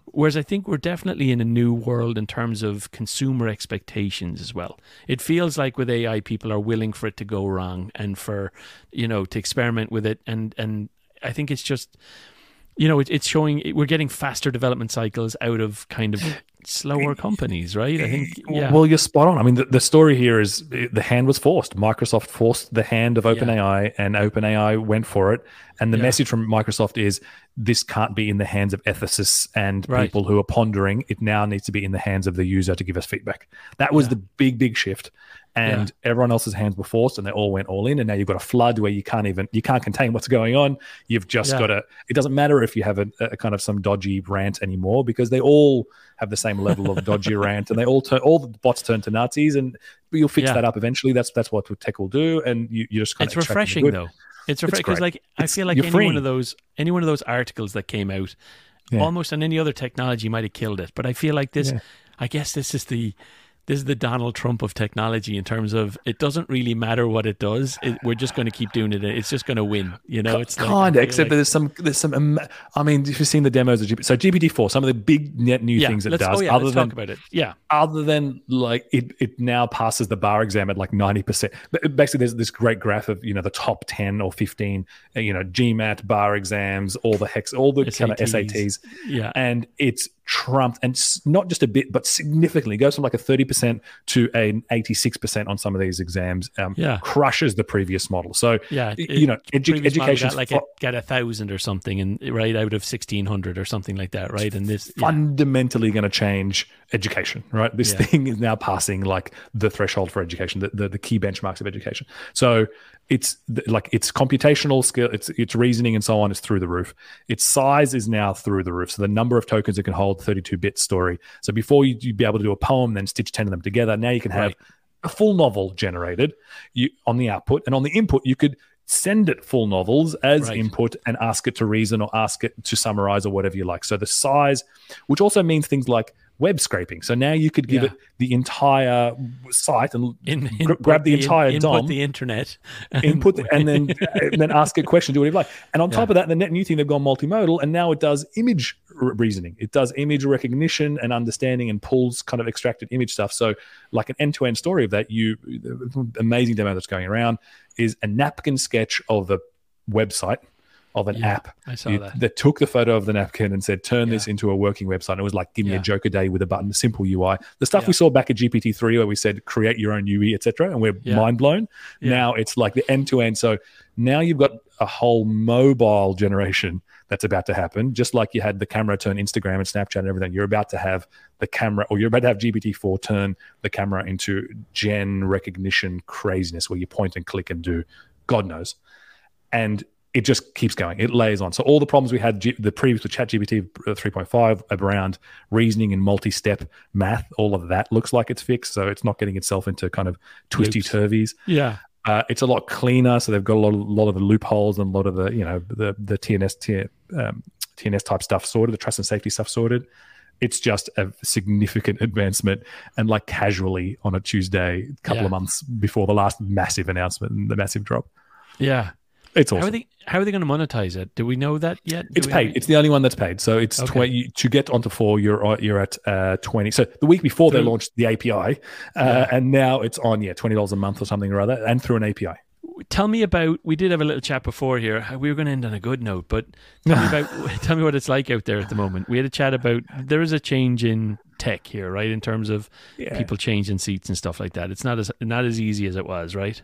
Whereas I think we're definitely in a new world in terms of consumer expectations as well. It feels like with AI, people are willing for it to go wrong and for you know to experiment with it, and and I think it's just you know it, it's showing we're getting faster development cycles out of kind of slower companies, right? I think yeah, Well, you're spot on. I mean, the, the story here is the hand was forced. Microsoft forced the hand of OpenAI, and OpenAI went for it. And the Yeah. message from Microsoft is this can't be in the hands of ethicists and Right. people who are pondering. It now needs to be in the hands of the user to give us feedback. That was Yeah. the big, big shift. And everyone else's hands were forced, and they all went all in. And now you've got a flood where you can't even you can't contain what's going on. You've just Yeah. got to. It doesn't matter if you have a, a kind of some dodgy rant anymore because they all have the same level of dodgy rant, and they all turn all the bots turn to Nazis, and you'll fix Yeah. that up eventually. That's that's what tech will do, and you, you just kind it's of refreshing though. It's refreshing because, like, I It's- feel like any one of those, any one of those articles that came out, Yeah. almost on any other technology might have killed it. But I feel like this, Yeah. I guess this is the, this is the Donald Trump of technology in terms of it doesn't really matter what it does. It, we're just going to keep doing it. It's just going to win. You know, it's like, kind feel of, except that like- there's some there's some. I mean, if you've seen the demos of GPT, so GPT four, some of the big net new yeah, things it does, oh yeah, other let's than talk about it. Yeah, other than like it, it now passes the bar exam at like 90%. But basically, there's this great graph of, you know, the top 10 or 15, uh, you know, GMAT, bar exams, all the hex, all the kind of SATs. SATs. yeah, And it's trumped, and not just a bit, but significantly. It goes from like a 30% to an 86% on some of these exams. Um, Yeah. Crushes the previous model. So, yeah. y- you know, edu- education like a, got a thousand or something, and right out of sixteen hundred or something like that, right? And this, yeah. fundamentally going to change education, right? This Yeah. thing is now passing like the threshold for education, the, the, the key benchmarks of education. So it's like its computational skill, its its reasoning and so on is through the roof. Its size is now through the roof. So the number of tokens it can hold, 32 bit story. So before you, you'd be able to do a poem, then stitch 10 of them together. Now you can have Right. a full novel generated you on the output, and on the input you could send it full novels as Right. input and ask it to reason or ask it to summarize or whatever you like. So the size, which also means things like web scraping. So now you could give Yeah. it the entire site and In, gr- grab the, entire in, DOM, input the internet, input the, and then uh, and then ask a question, do whatever you like. And on top of that, the net new thing they've gone multimodal, and now it does image reasoning. It does image recognition and understanding, and pulls kind of extracted image stuff. So like an end to end story of that, you the amazing demo that's going around is a napkin sketch of a website of an Yeah, app. I saw You- that. took the photo of the napkin and said, "Turn this into a working website." And it was like, "Give me Yeah. a joke a day with a button, simple UI." The stuff Yeah. we saw back at GPT three, where we said, "Create your own UI," etc., and we're Yeah. mind blown. Yeah. Now it's like the end to end. So now you've got a whole mobile generation that's about to happen. Just like you had the camera turn Instagram and Snapchat and everything, you're about to have the camera, or you're about to have GPT four turn the camera into gen recognition craziness, where you point and click and do God knows, and it just keeps going. It lays on. So all the problems we had G- the previous with ChatGPT 3.5 around reasoning and multi-step math, all of that looks like it's fixed. So it's not getting itself into kind of twisty turvies. yeah, Uh, it's a lot cleaner, so they've got a lot, of, lot of the loopholes and a lot of the you know the the TNS T, um, TNS type stuff sorted, the trust and safety stuff sorted. It's just a significant advancement, and like casually on a Tuesday, a couple Yeah. of months before the last massive announcement and the massive drop. yeah. It's How are they? How are they going to monetize it? Do we know that yet? Do It's paid. any- It's the only one that's paid. So it's Okay. 20 to get onto four. You're you're at uh, twenty. So the week before they launched the API, uh, Yeah. and now it's on yeah twenty dollars a month or something or other, and through an API. Tell me about. We did have a little chat before here. We were going to end on a good note, but tell me about. tell me what it's like out there at the moment. We had a chat about there is a change in tech here, right? In terms of Yeah. people changing seats and stuff like that. It's not as not as easy as it was, right?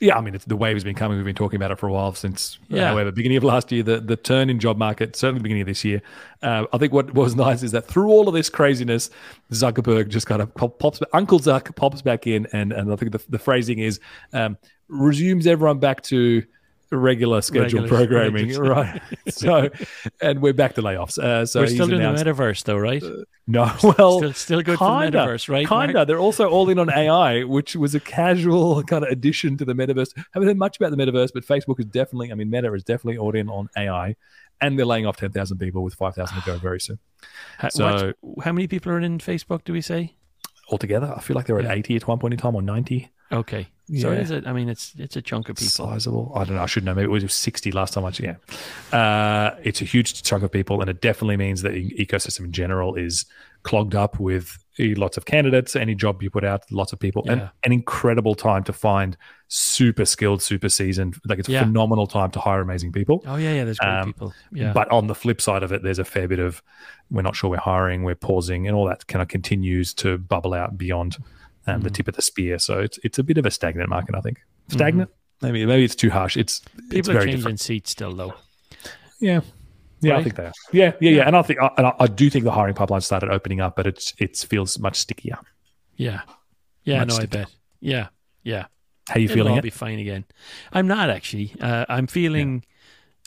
Yeah, I mean, it's, the wave has been coming. We've been talking about it for a while since, Yeah. however, beginning of last year, the, the turn in job market, certainly beginning of this year. Uh, I think what was nice is that through all of this craziness, Zuckerberg just kind of pops, Uncle Zuck pops back in, and, and I think the, the phrasing is um, resumes everyone back to regular scheduled Regular- programming, regular- right? so, and we're back to layoffs. Uh, so We're still doing announced- the metaverse, though, right? no, well, still, still good for the kinda, metaverse, right? Kinda. They're also all in on AI, which was a casual kind of addition to the metaverse. Haven't heard much about the metaverse, but Facebook is definitely, I mean, Meta is definitely all in on AI, and they're laying off ten thousand people with five thousand to go very soon. How, So- what- how many people are in Facebook? Do we say? Altogether, I feel like they're at Yeah. eighty at one point in time or ninety. Okay, so Yeah. is it? I mean, it's it's a chunk of people. Sizable. I don't know. I should know. Maybe it was sixty last time. I checked. yeah. Uh, it's a huge chunk of people, and it definitely means that the ecosystem in general is clogged up with eh, lots of candidates. Any job you put out, lots of people, and an incredible time to find super skilled, super seasoned. Like it's a Yeah. phenomenal time to hire amazing people. Oh yeah, yeah. There's great Um, people. Yeah, But on the flip side of it, there's a fair bit of we're not sure we're hiring, we're pausing, and all that kind of continues to bubble out beyond um, the Mhm. tip of the spear. So it's it's a bit of a stagnant market, I think. Stagnant? Maybe maybe it's too harsh. It's it's people are very changing different. seats still, though. Yeah. Yeah, I think they are. Yeah, yeah, yeah. And I think, and I, I do think the hiring pipeline started opening up, but it's it feels much stickier. Yeah, yeah. Much no, I stickier. bet. Yeah, yeah. How you feeling It'll feeling? all It? be fine again. I'm not actually. Uh, I'm feeling.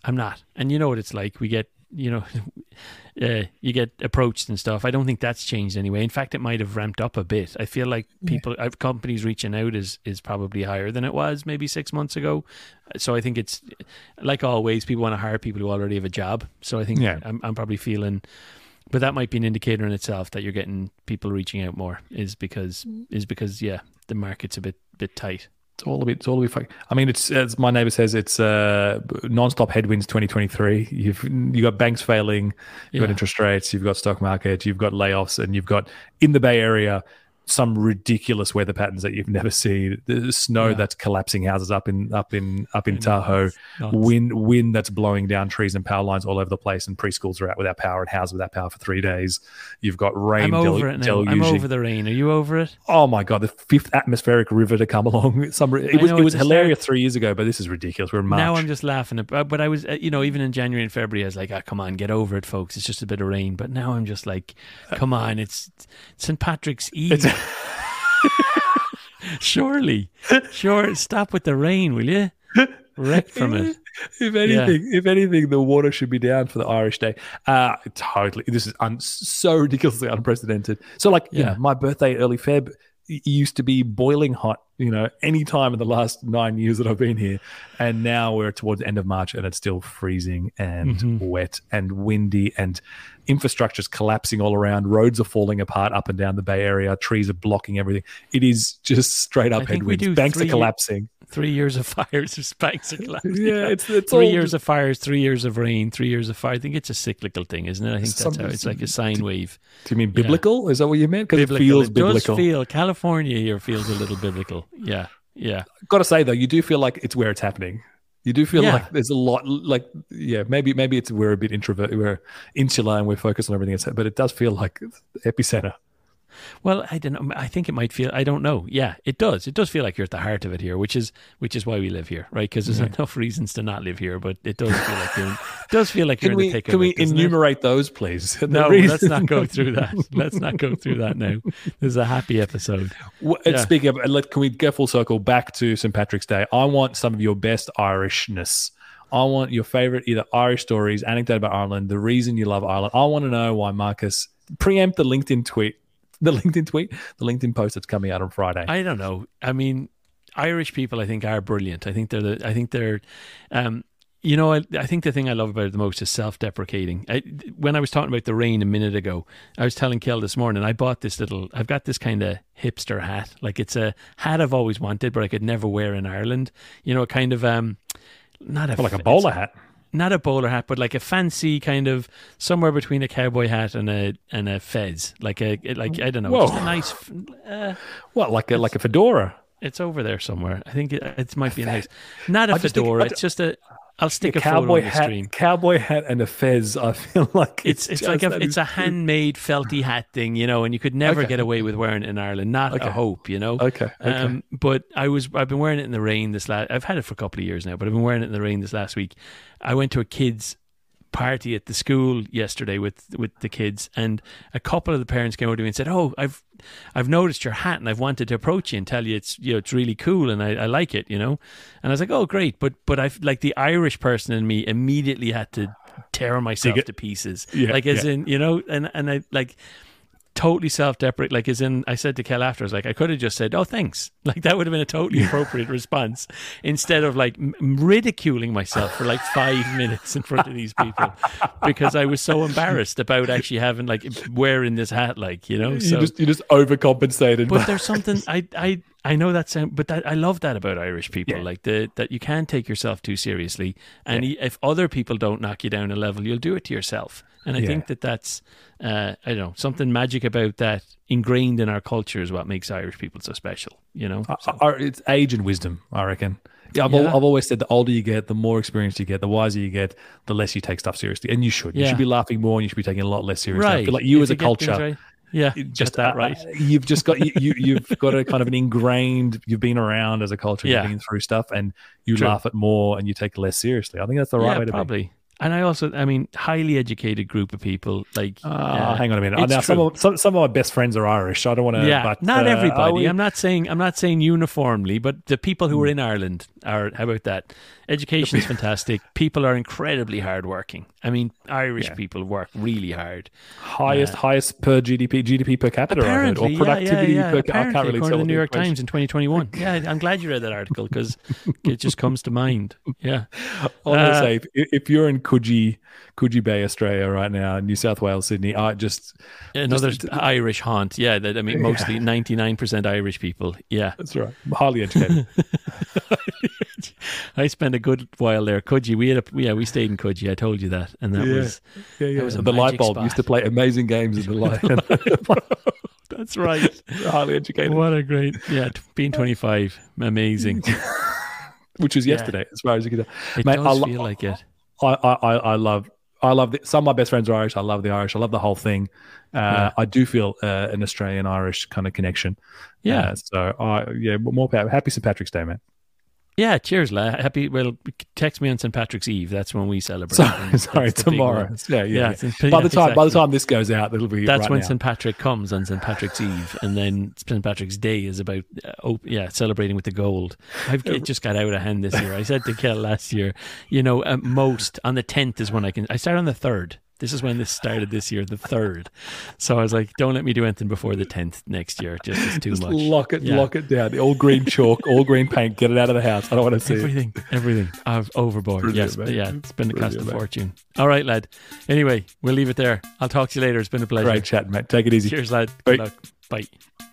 I'm not. And you know what it's like. We get. You know, uh, you get approached and stuff. I don't think that's changed anyway. In fact, it might have ramped up a bit. I feel like people, uh, companies reaching out is is probably higher than it was maybe six months ago. So I think it's like always, people want to hire people who already have a job. So I think Yeah. I'm, I'm probably feeling, but that might be an indicator in itself that you're getting people reaching out more. Is because is because yeah, the market's a bit bit tight. It's all a bit. It's all a bit. Fuck. I mean, it's as my neighbor says, it's uh, non-stop headwinds. 2023. You've you got banks failing. You've got interest rates. You've got stock market. You've got layoffs, and you've got in the Bay Area some ridiculous weather patterns that you've never seen. The snow Yeah. that's collapsing houses up in up in up in Tahoe. Nuts. Wind wind that's blowing down trees and power lines all over the place, and preschools are out without power and houses without power for three days. You've got rain. I'm del- over it now. I'm over the rain. Are you over it? Oh my god, the fifth atmospheric river to come along. Some it I was know, it was hilarious three years ago, but this is ridiculous. We're in March. Now I'm just laughing. At, but I was, uh, you know, even in January and February, I was like, ah, come on, get over it, folks. It's just a bit of rain. But now I'm just like, come on, it's St. Patrick's Eve. Surely, sure. Stop with the rain, will you? Wreck from it. if anything, if anything, the water should be down for the Irish Day. Uh totally. This is un- so ridiculously unprecedented. So, like, you Yeah. know, my birthday, early Feb, used to be boiling hot. You know, any time in the last nine years that I've been here, and now we're towards the end of March, and it's still freezing and Mhm. wet and windy, and infrastructure's collapsing all around, roads are falling apart up and down the Bay Area, trees are blocking everything. It is just straight up headwinds. Banks are collapsing. Three years of fires, banks are collapsing. Yeah, it's it's three years of fires, three years of rain, three years of fire. I think it's a cyclical thing, isn't it? I think that's Some- how it's like a sine wave. Do you mean biblical? Is that what you meant? Because it feels it biblical. does feel California here feels a little biblical. Yeah, yeah. Got to say though, you do feel like it's where it's happening. You do feel Yeah. like there's a lot, like yeah, maybe maybe it's we're a bit introvert, we're insular, and we're focused on everything else, but it does feel like epicenter. Well, I don't know. I think it might feel. I don't know. Yeah, it does. It does feel like you're at the heart of it here, which is which is why we live here, right? Because there's enough reasons to not live here, but it does feel like you're. It does feel like you're in the thick can of we it. doesn't it? enumerate those, please? No, let's not go through that. Let's not go through that now. This is a happy episode. Well, Yeah. speaking of, let, can we go full circle back to St. Patrick's Day? I want some of your best Irishness. I want your favorite either Irish stories, anecdote about Ireland, the reason you love Ireland. I want to know why Marcus preempt the LinkedIn tweet, the LinkedIn tweet, the LinkedIn post that's coming out on Friday. I don't know. I mean, Irish people, I think, are brilliant. I think they're. The, I think they're. Um, you know, I, I think the thing I love about it the most is self-deprecating. I, when I was talking about the rain a minute ago, I was telling Kel this morning. I bought this little. I've got this kind of hipster hat. Like it's a hat I've always wanted, but I could never wear in Ireland. You know, a kind of um, not a Well, like a bowler hat. Not a bowler hat, but like a fancy kind of somewhere between a cowboy hat and a and a fez, like a like I don't know, Whoa. just a nice. Uh, What, like a like a fedora? it's over there somewhere. I think it, it might be nice. Not a I just think- fedora. It's just a. I'll stick A a photo cowboy on the hat, stream. cowboy hat, and a fez. I feel like It's it's like a it's a handmade felty hat thing, you know, and you could never Okay. get away with wearing it in Ireland. Not Okay. a hope, you know. Okay, okay. Um, but I was I've been wearing it in the rain this last. I've had it for a couple of years now, but I've been wearing it in the rain this last week. I went to a kids party at the school yesterday with with the kids, and a couple of the parents came over to me and said, "Oh, I've I've noticed your hat, and I've wanted to approach you and tell you it's you know it's really cool, and I, I like it, you know." And I was like, "Oh, great!" But but I like the Irish person in me immediately had to tear myself get- to pieces, Yeah, like as yeah. in you know, and and I like totally self-deprecate like as in i said to kel after i was like i could have just said oh thanks like that would have been a totally appropriate response instead of like m- ridiculing myself for like five minutes in front of these people because i was so embarrassed about actually having like wearing this hat like you know you so just you just overcompensated. but there's something I I I know that sound, but that, I love that about Irish people, Yeah. like the that you can't take yourself too seriously, and y if other people don't knock you down a level, you'll do it to yourself. And I Yeah. think that that's uh, I don't know something magic about that ingrained in our culture is what makes Irish people so special. You know, I- So- I- it's age and wisdom, I reckon. Yeah, I've, al- I've always said the older you get, the more experience you get, the wiser you get, the less you take stuff seriously. And you should. You Yeah. should be laughing more and you should be taking it a lot less seriously. Right. like you If as a culture, right- yeah, just that right. You've just got you, you you've got a kind of an ingrained. You've been around as a culture. Yeah. You've been through stuff, and you True. laugh at more and you take less seriously. I think that's the right yeah, way to be. And I also, I mean, highly educated group of people. Like, Ah, uh, hang on a minute. now, some of, some, some of my best friends are Irish. I don't want to. yeah, but, not uh, everybody. we- I'm not saying I'm not saying uniformly, but the people who are Hmm. in Ireland are. How about that? Education is fantastic. People are incredibly hardworking. I mean, Irish Yeah. people work really hard. highest highest per GDP GDP per capita I heard, Apparently, or productivity yeah, yeah, per capita. I Apparently, can't really according to the New York equation- Times in 2021. yeah, I'm glad you read that article because it just comes to mind. Yeah, I want to Uh, say, if, if you're in Coogee, Coogee Bay, Australia, right now, New South Wales, Sydney, I just another Just- Irish haunt. Yeah, that I mean, mostly 99% Irish people. Yeah, that's right, highly educated. I spent a good while there. Coogee, we had a yeah, we stayed in Coogee. I told you that, and that Yeah. was yeah, yeah. was the light bulb spot. used to play amazing games in the light. that's right. highly educated, What a great yeah, being 25, amazing. which was Yeah. yesterday, as far as you can tell. It Mate, does I lo- feel like it. I, I, I love. I love the, some of my best friends are Irish. I love the Irish. I love the whole thing. Uh, Yeah. I do feel uh, an Australian Irish kind of connection. Yeah, Uh, so I yeah, more power. Happy St Patrick's Day, man. Yeah. Cheers, la. Happy. Well, text me on St Patrick's Eve. That's when we celebrate. Sorry, sorry, that's the big tomorrow. Yeah, yeah. Yeah, yeah. By the time, by the time this goes out, it'll be That's right when now. St. Patrick comes on St. Patrick's Eve, and then St. Patrick's Day is about, uh, oh, yeah, celebrating with the gold. I've it just got out of hand this year. I said to Kel last year, you know, uh, most on the tenth is when I can. I start on the third. This is when this started this year, the third. So I was like, don't let me do anything before the tenth next year. Just it's too Just much. lock it, Yeah. lock it down. All green chalk, all green paint. Get it out of the house. I don't want to see it. Everything, everything. I've overboard. Brilliant, yes, mate. yeah. It's been a cost of fortune. All right, lad. Anyway, we'll leave it there. I'll talk to you later. It's been a pleasure. Great chat, mate. Take it easy. Cheers, lad. Bye. Good luck. Bye.